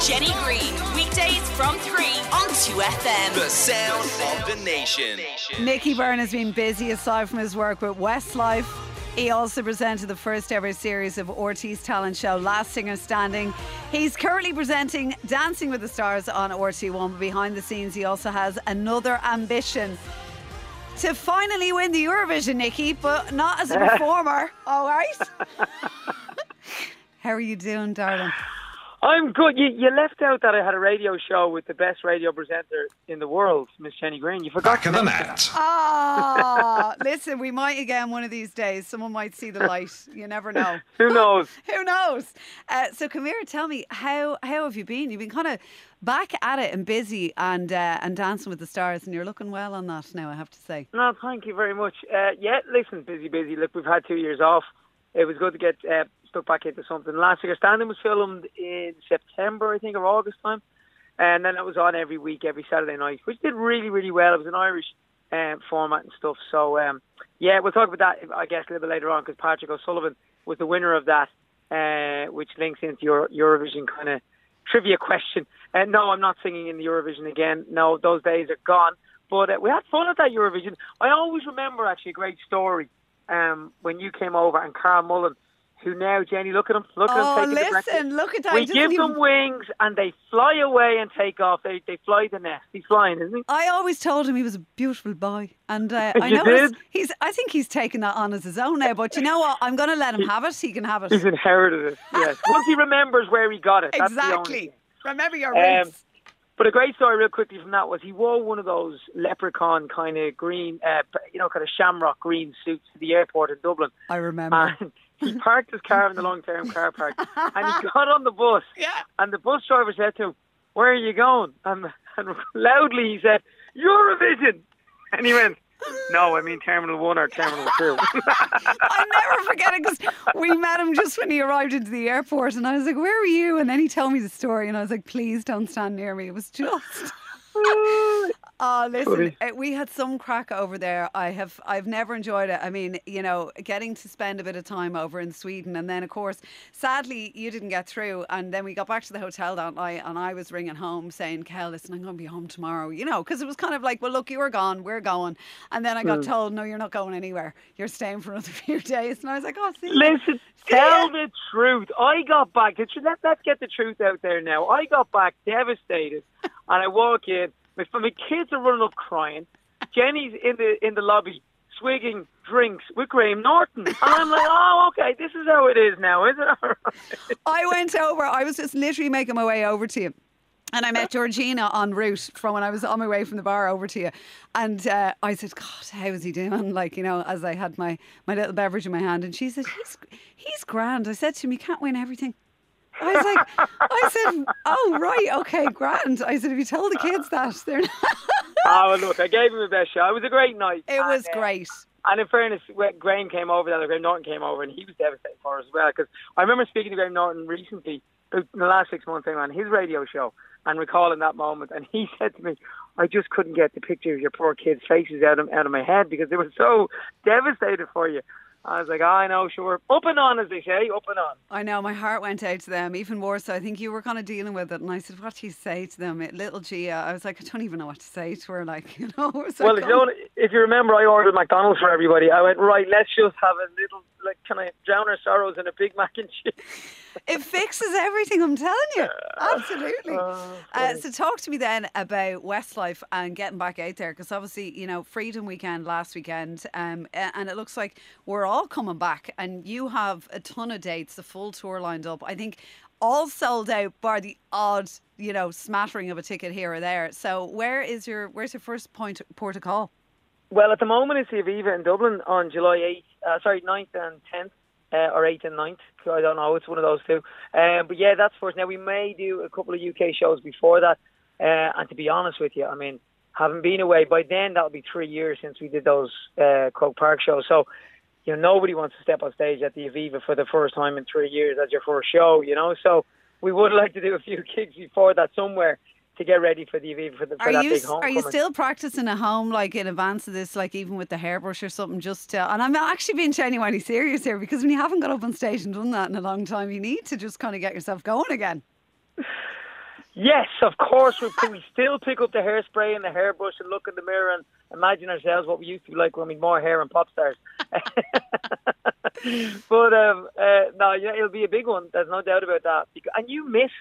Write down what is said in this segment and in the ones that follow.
Jenny Green, weekdays from 3 on 2FM. The sound of the nation. Nicky Byrne has been busy aside from his work with Westlife. He also presented the first ever series of RTÉ's talent show, Last Singer Standing. He's currently presenting Dancing with the Stars on RTÉ1, but behind the scenes, he also has another ambition to finally win the Eurovision, Nicky, but not as a performer. All right. How are you doing, darling? I'm good. You, you left out that I had a radio show with the best radio presenter in the world, Miss Jenny Green. You forgot. Back of the mat. Ah, listen, we might again one of these days. Someone might see the light. You never know. Who knows? Who knows? Uh, so, come here. Tell me how how have you been? You've been kind of back at it and busy and uh, and dancing with the stars, and you're looking well on that now. I have to say. No, thank you very much. Uh, yeah, listen, busy, busy. Look, we've had two years off. It was good to get uh, stuck back into something. Last Singer Standing was filmed in September, I think, or August time, and then it was on every week, every Saturday night, which did really, really well. It was an Irish um, format and stuff. So um, yeah, we'll talk about that, I guess, a little bit later on because Patrick O'Sullivan was the winner of that, uh, which links into your Eurovision kind of trivia question. Uh, no, I'm not singing in the Eurovision again. No, those days are gone. But uh, we had fun at that Eurovision. I always remember actually a great story um, when you came over and Carl Mullan, who now Jenny, look at him, look at Oh, him taking the listen, look at that. We give even- them wings and they fly away and take off. They they fly the nest. He's flying, isn't he? I always told him he was a beautiful boy, and uh, I know he's, he's. I think he's taken that on as his own now. But you know what? I'm going to let him have it. He can have it. He's inherited it. Yes. Once he remembers where he got it, that's exactly. Remember your Um, roots. But a great story, real quickly from that, was he wore one of those leprechaun kind of green, uh, you know, kind of shamrock green suits to the airport in Dublin. I remember. And he parked his car in the long-term car park, and he got on the bus. Yeah. And the bus driver said to him, "Where are you going?" And, and loudly he said, "Eurovision." And he went, "No, I mean Terminal One or Terminal 2. I'll never forget it because we met him just when he arrived into the airport, and I was like, "Where are you?" And then he told me the story, and I was like, "Please don't stand near me." It was just. Oh, listen, Funny. uh, we had some crack over there. I have, I've never enjoyed it. I mean, you know, getting to spend a bit of time over in Sweden, and then of course, sadly, you didn't get through. And then we got back to the hotel that night, and I was ringing home saying, "Kel, listen, I'm going to be home tomorrow." You know, because it was kind of like, "Well, look, you were gone, we're going," and then I got told, "No, you're not going anywhere. You're staying for another few days." And I was like, "Oh, see." ya." Listen, tell the truth. I got back. Let, let's get the truth out there now. I got back devastated, and I walk in. My, my kids are running up crying. Jenny's in the in the lobby swigging drinks with Graham Norton, and I'm like, oh, okay, this is how it is now, is it? Right. I went over. I was just literally making my way over to you. And I met Georgina en route from when I was on my way from the bar over to you. And uh, I said, God, how is he doing? Like, you know, as I had my, my little beverage in my hand. And she said, he's, he's grand. I said to him, you can't win everything. I was like, I said, oh, right, okay, grand. I said, if you tell the kids that? They're not. oh, well, look, I gave him the best shot. It was a great night. It was And, uh, great. And in fairness, when Graham came over, that Graham Norton came over, and he was devastated for us as well. Because I remember speaking to Graham Norton recently, in the last six months, on his radio show, and recalling that moment. And he said to me, "I just couldn't get the picture of your poor kids' faces out of out of my head because they were so devastated for you." I was like, "I know, sure, up and on, as they say, up and on." I know, my heart went out to them, even more so. I think you were kind of dealing with it. And I said, What do you say to them? Eh, little Gia, I was like, I don't even know what to say to her. Like, you know, it was Well, if you, if you remember, I ordered McDonald's for everybody. I went right. Let's just have a little, like, can I drown our sorrows in a Big Mac and cheese? It fixes everything, I'm telling you. Absolutely. Oh, Uh, so, talk to me then about Westlife and getting back out there because obviously, you know, Freedom Weekend last weekend, um, and it looks like we're all coming back, and you have a ton of dates, the full tour lined up. I think all sold out, bar the odd, you know, smattering of a ticket here or there. So, where is your where's your first point port of call? Well, at the moment, it's the Aviva in Dublin on July 8th, uh, sorry, 9th and 10th, uh, or 8th and 9th. I don't know, it's one of those two. Um, but yeah, that's first. Now, we may do a couple of UK shows before that. Uh, and to be honest with you, I mean, having been away, by then that'll be three years since we did those uh, Croke Park shows. So, you know, nobody wants to step on stage at the Aviva for the first time in three years as your first show, you know. So we would like to do a few gigs before that somewhere to get ready for the for, the, for Are that you big are you still practicing at home, like in advance of this, like even with the hairbrush or something? Just to, and I'm actually being genuinely serious here because when you haven't got up on stage and done that in a long time, you need to just kind of get yourself going again. Yes, of course. We, can we still pick up the hairspray and the hairbrush and look in the mirror and imagine ourselves what we used to be like when we had more hair and pop stars. but um, uh, no, yeah, it'll be a big one. There's no doubt about that. And you missed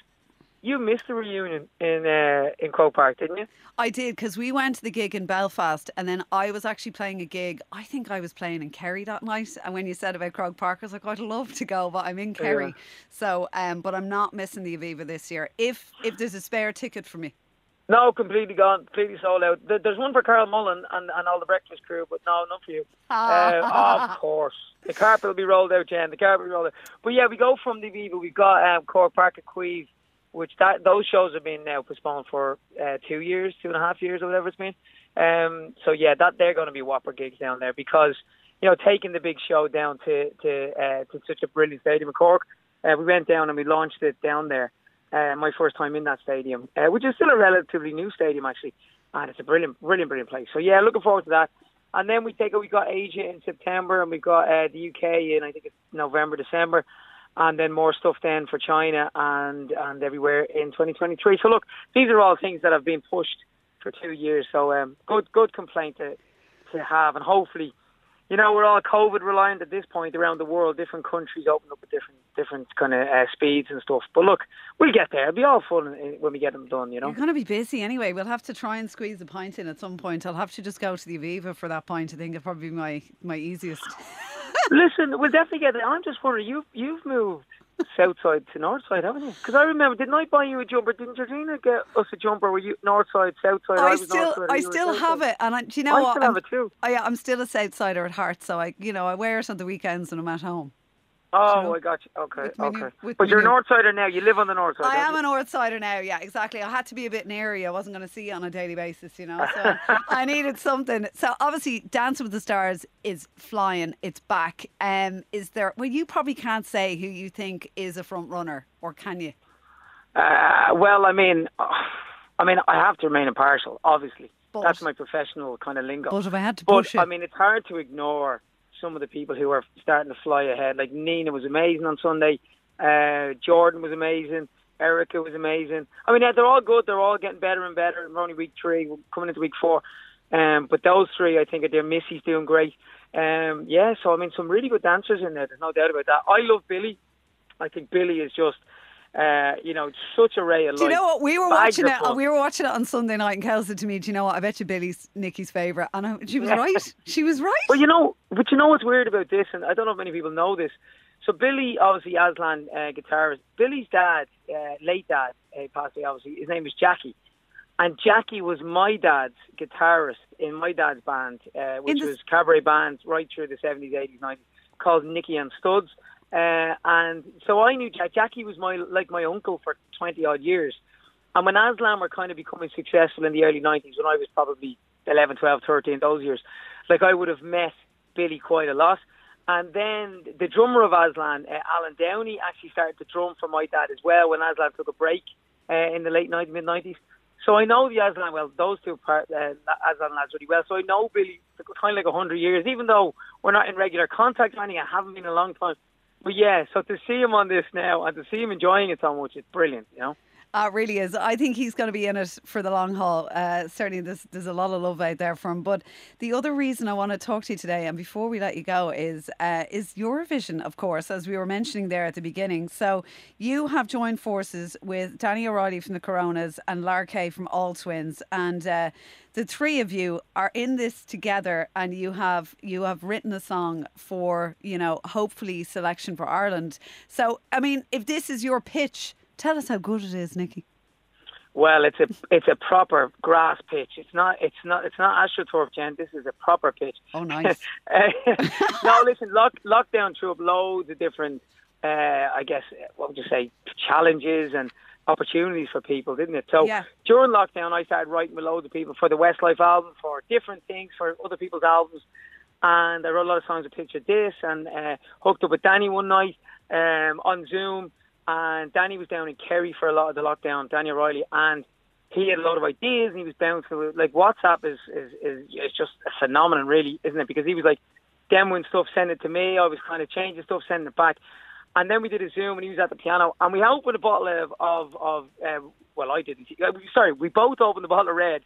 you missed the reunion in uh, in Croke Park, didn't you? I did because we went to the gig in Belfast, and then I was actually playing a gig. I think I was playing in Kerry that night. And when you said about Croke Park, I was like, I'd love to go, but I'm in Kerry, yeah. so um, but I'm not missing the Aviva this year. If if there's a spare ticket for me. No, completely gone, completely sold out. There's one for Carl Mullan and, and all the breakfast crew, but no, not for you. uh, of course. The carpet will be rolled out, Jen. The carpet will be rolled out. But yeah, we go from the Aviva. We've got um, Páirc Uí Chaoimh, which that those shows have been now postponed for uh, two years, two and a half years, or whatever it's been. Um, so yeah, that they're going to be whopper gigs down there because you know taking the big show down to to uh, to such a brilliant stadium in Cork. Uh, we went down and we launched it down there uh, my first time in that stadium, uh, which is still a relatively new stadium actually, and it's a brilliant, brilliant, brilliant place. So yeah, looking forward to that. And then we take we got Asia in September, and we've got uh, the UK in I think it's November, December, and then more stuff then for China and and everywhere in 2023. So look, these are all things that have been pushed for two years. So um, good good complaint to to have, and hopefully you know, we're all COVID reliant at this point around the world. Different countries open up at different different kind of uh, speeds and stuff. But look, we'll get there. It'll be all fun when we get them done. You know, you're going to be busy anyway. We'll have to try and squeeze a pint in at some point. I'll have to just go to the Aviva for that pint. I think it'll probably be my my easiest. Listen, we'll definitely get it. I'm just wondering, you you've moved south side to north side, haven't you? Because I remember, didn't I buy you a jumper? Didn't Georgina get us a jumper? Were you north side, south side? I, I still, side, I still have side. it, and I, do you know I what? still I'm, have it too. I, I'm still a south sider at heart, so I, you know, I wear it on the weekends when I'm at home. Oh, you know, I got you. Okay, with new- okay. but you're a new- north sider now. You live on the north side. I am you? a north sider now, yeah, exactly. I had to be a bit near you. I wasn't going to see you on a daily basis, you know. So I needed something. So obviously, Dancing with the Stars is flying. It's back. Um, is there? Well, you probably can't say who you think is a front runner, or can you? Uh, well, I mean, I mean, I have to remain impartial. Obviously, But- that's my professional kind of lingo. But if I had to But push it, I mean, it's hard to ignore some of the people who are starting to fly ahead. Like Nina was amazing on Sunday. Uh, Jordan was amazing. Erica was amazing. I mean, they're all good. They're all getting better and better. We're only week three, we're coming into week four. Um, but those three, I think, are there. Missy's doing great. Um, yeah, so I mean, some really good dancers in there. There's no doubt about that. I love Billy. I think Billy is just, uh, you know, such a ray of light. Do you know what? We were watching it. fun. We were watching it on Sunday night, and Kel said to me, "Do you know what? I bet you Billy's Nicky's favourite." And I, she was right. She was right. Well, you know, but you know what's weird about this, and I don't know if many people know this. So Billy, obviously Aslan uh, guitarist, Billy's dad, uh, late dad, uh, passed away. Obviously, his name was Jackie, and Jackie was my dad's guitarist in my dad's band, uh, which the- was cabaret band right through the seventies, eighties, nineties, called Nicky and Studs. Uh, and so I knew Jack. Jackie was my like my uncle for twenty odd years. And when Aslan were kind of becoming successful in the early 90s, when I was probably 11, 12, 13, those years, like I would have met Billy quite a lot. And then the drummer of Aslan, uh, Alan Downey, actually started to drum for my dad as well when Aslan took a break uh, in the late 90s, mid 90s. So I know the Aslan well, those two part, uh, Aslan lads really well. So I know Billy for kind of like 100 years, even though we're not in regular contact or I haven't been a long time. But yeah, so to see him on this now and to see him enjoying it so much, it's brilliant, you know. Uh, really is. I think he's going to be in it for the long haul. Uh, certainly, there's, there's a lot of love out there for him. But the other reason I want to talk to you today, and before we let you go, is uh, is Eurovision, of course, as we were mentioning there at the beginning. So you have joined forces with Danny O'Reilly from the Coronas and Lar Kaye from All Tvvins, and uh, the three of you are in this together, and you have you have written a song for you know hopefully selection for Ireland. So I mean, if this is your pitch. Tell us how good it is, Nicky. Well, it's a it's a proper grass pitch. It's not it's not it's not astroturf, Jen. This is a proper pitch. Oh, nice. No, listen, lock, lockdown threw up loads of different, uh, I guess, what would you say, challenges and opportunities for people, didn't it? So Yeah. during lockdown, I started writing with loads of people for the Westlife album, for different things, for other people's albums. And I wrote a lot of songs with Picture This and uh, hooked up with Danny one night um, on Zoom. And Danny was down in Kerry for a lot of the lockdown, Danny O'Reilly, and he had a lot of ideas and he was bouncing like WhatsApp is, is, is, is just a phenomenon really, isn't it? Because he was like demoing stuff, sending it to me, I was kind of changing stuff, sending it back. And then we did a Zoom, and he was at the piano, and we opened a bottle of of, of um, well, I didn't. Uh, sorry, we both opened a bottle of red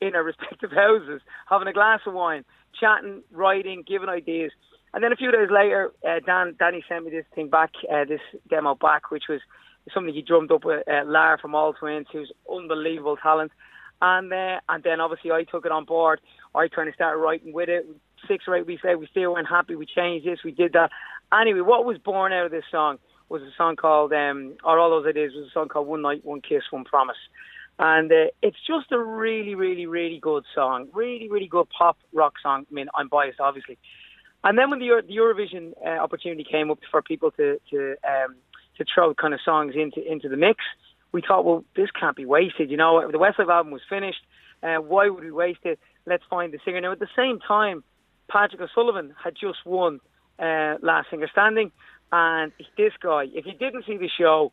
in our respective houses, having a glass of wine, chatting, writing, giving ideas. And then a few days later, uh, Dan Danny sent me this thing back, uh, this demo back, which was something he drummed up with uh, Lara from All Tvvins, who's unbelievable talent. And uh, and then obviously I took it on board. I kind of started writing with it. Six or eight weeks later, we still weren't happy. We changed this, we did that. Anyway, what was born out of this song was a song called, um, or all those ideas was a song called One Night, One Kiss, One Promise. And uh, it's just a really, really, really good song. Really, really good pop rock song. I mean, I'm biased, obviously. And then when the, the Eurovision uh, opportunity came up for people to to um, to throw kind of songs into into the mix, we thought, well, this can't be wasted. You know, the Westlife album was finished. Uh, why would we waste it? Let's find the singer. Now, at the same time, Patrick O'Sullivan had just won uh, Last Singer Standing, and this guy, if you didn't see the show,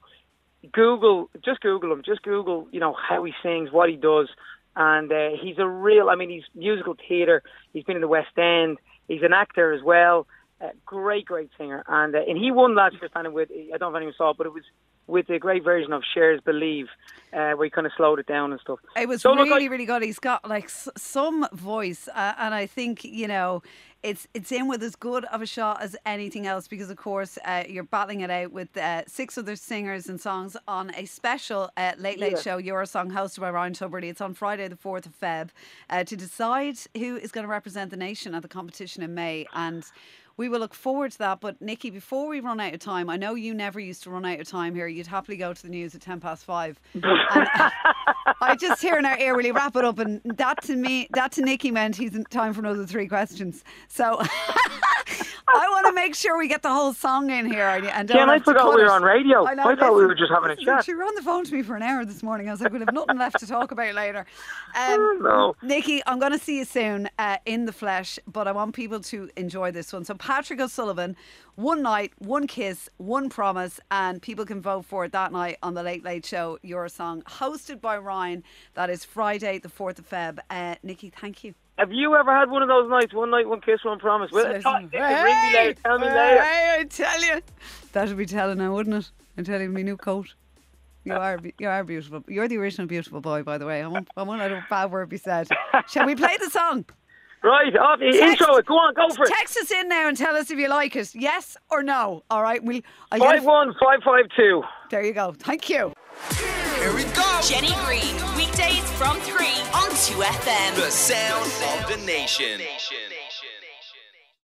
Google, just Google him, just Google, you know, how he sings, what he does, and uh, he's a real. I mean, he's musical theatre. He's been in the West End. He's an actor as well. Uh, great, great singer, and uh, and he won Last Singer Standing with. I don't know if anyone saw it, but it was with a great version of Cher's Believe, uh, where he kind of slowed it down and stuff. It was so really, I, really good. He's got like s- some voice, uh, and I think you know it's it's in with as good of a shot as anything else because of course uh, you're battling it out with uh, six other singers and songs on a special uh, late late yeah. show Your Song hosted by Ryan Tubridy. It's on Friday the fourth of Feb uh, to decide who is going to represent the nation at the competition in May and we will look forward to that. But Nicky, before we run out of time, I know you never used to run out of time here. You'd happily go to the news at ten past five. I just hear in our ear, you wrap it up? And that to me, that to Nicky meant he's in time for another three questions. So I want to make sure we get the whole song in here. And yeah, I forgot we were on radio. I, know, I thought listen, we were just having a chat. You were on the phone to me for an hour this morning. I was like, we'll have nothing left to talk about later. Um, no. Nicky, I'm going to see you soon uh, in the flesh, but I want people to enjoy this one. So Patrick O'Sullivan, one night, one kiss, one promise, and people can vote for it that night on the Late Late Show. Your song, hosted by Ryan. That is Friday, the fourth of Feb. Uh, Nicky, thank you. Have you ever had one of those nights? One night, one kiss, one promise. Well, hey, ring me later. Tell me later. Hey, I tell you, that would be telling now, wouldn't it? I tell you, my new coat. You uh, are you are beautiful. You're the original beautiful boy, by the way. I won't I won't let a bad word be said. Shall we play the song? Right, off, text, intro it. Go on, go for it. Text us in now and tell us if you like it. Yes or no. All right, we'll. I'll five one five five two. There you go. Thank you. Jenny Green, weekdays from three on Two FM. The sound of the nation.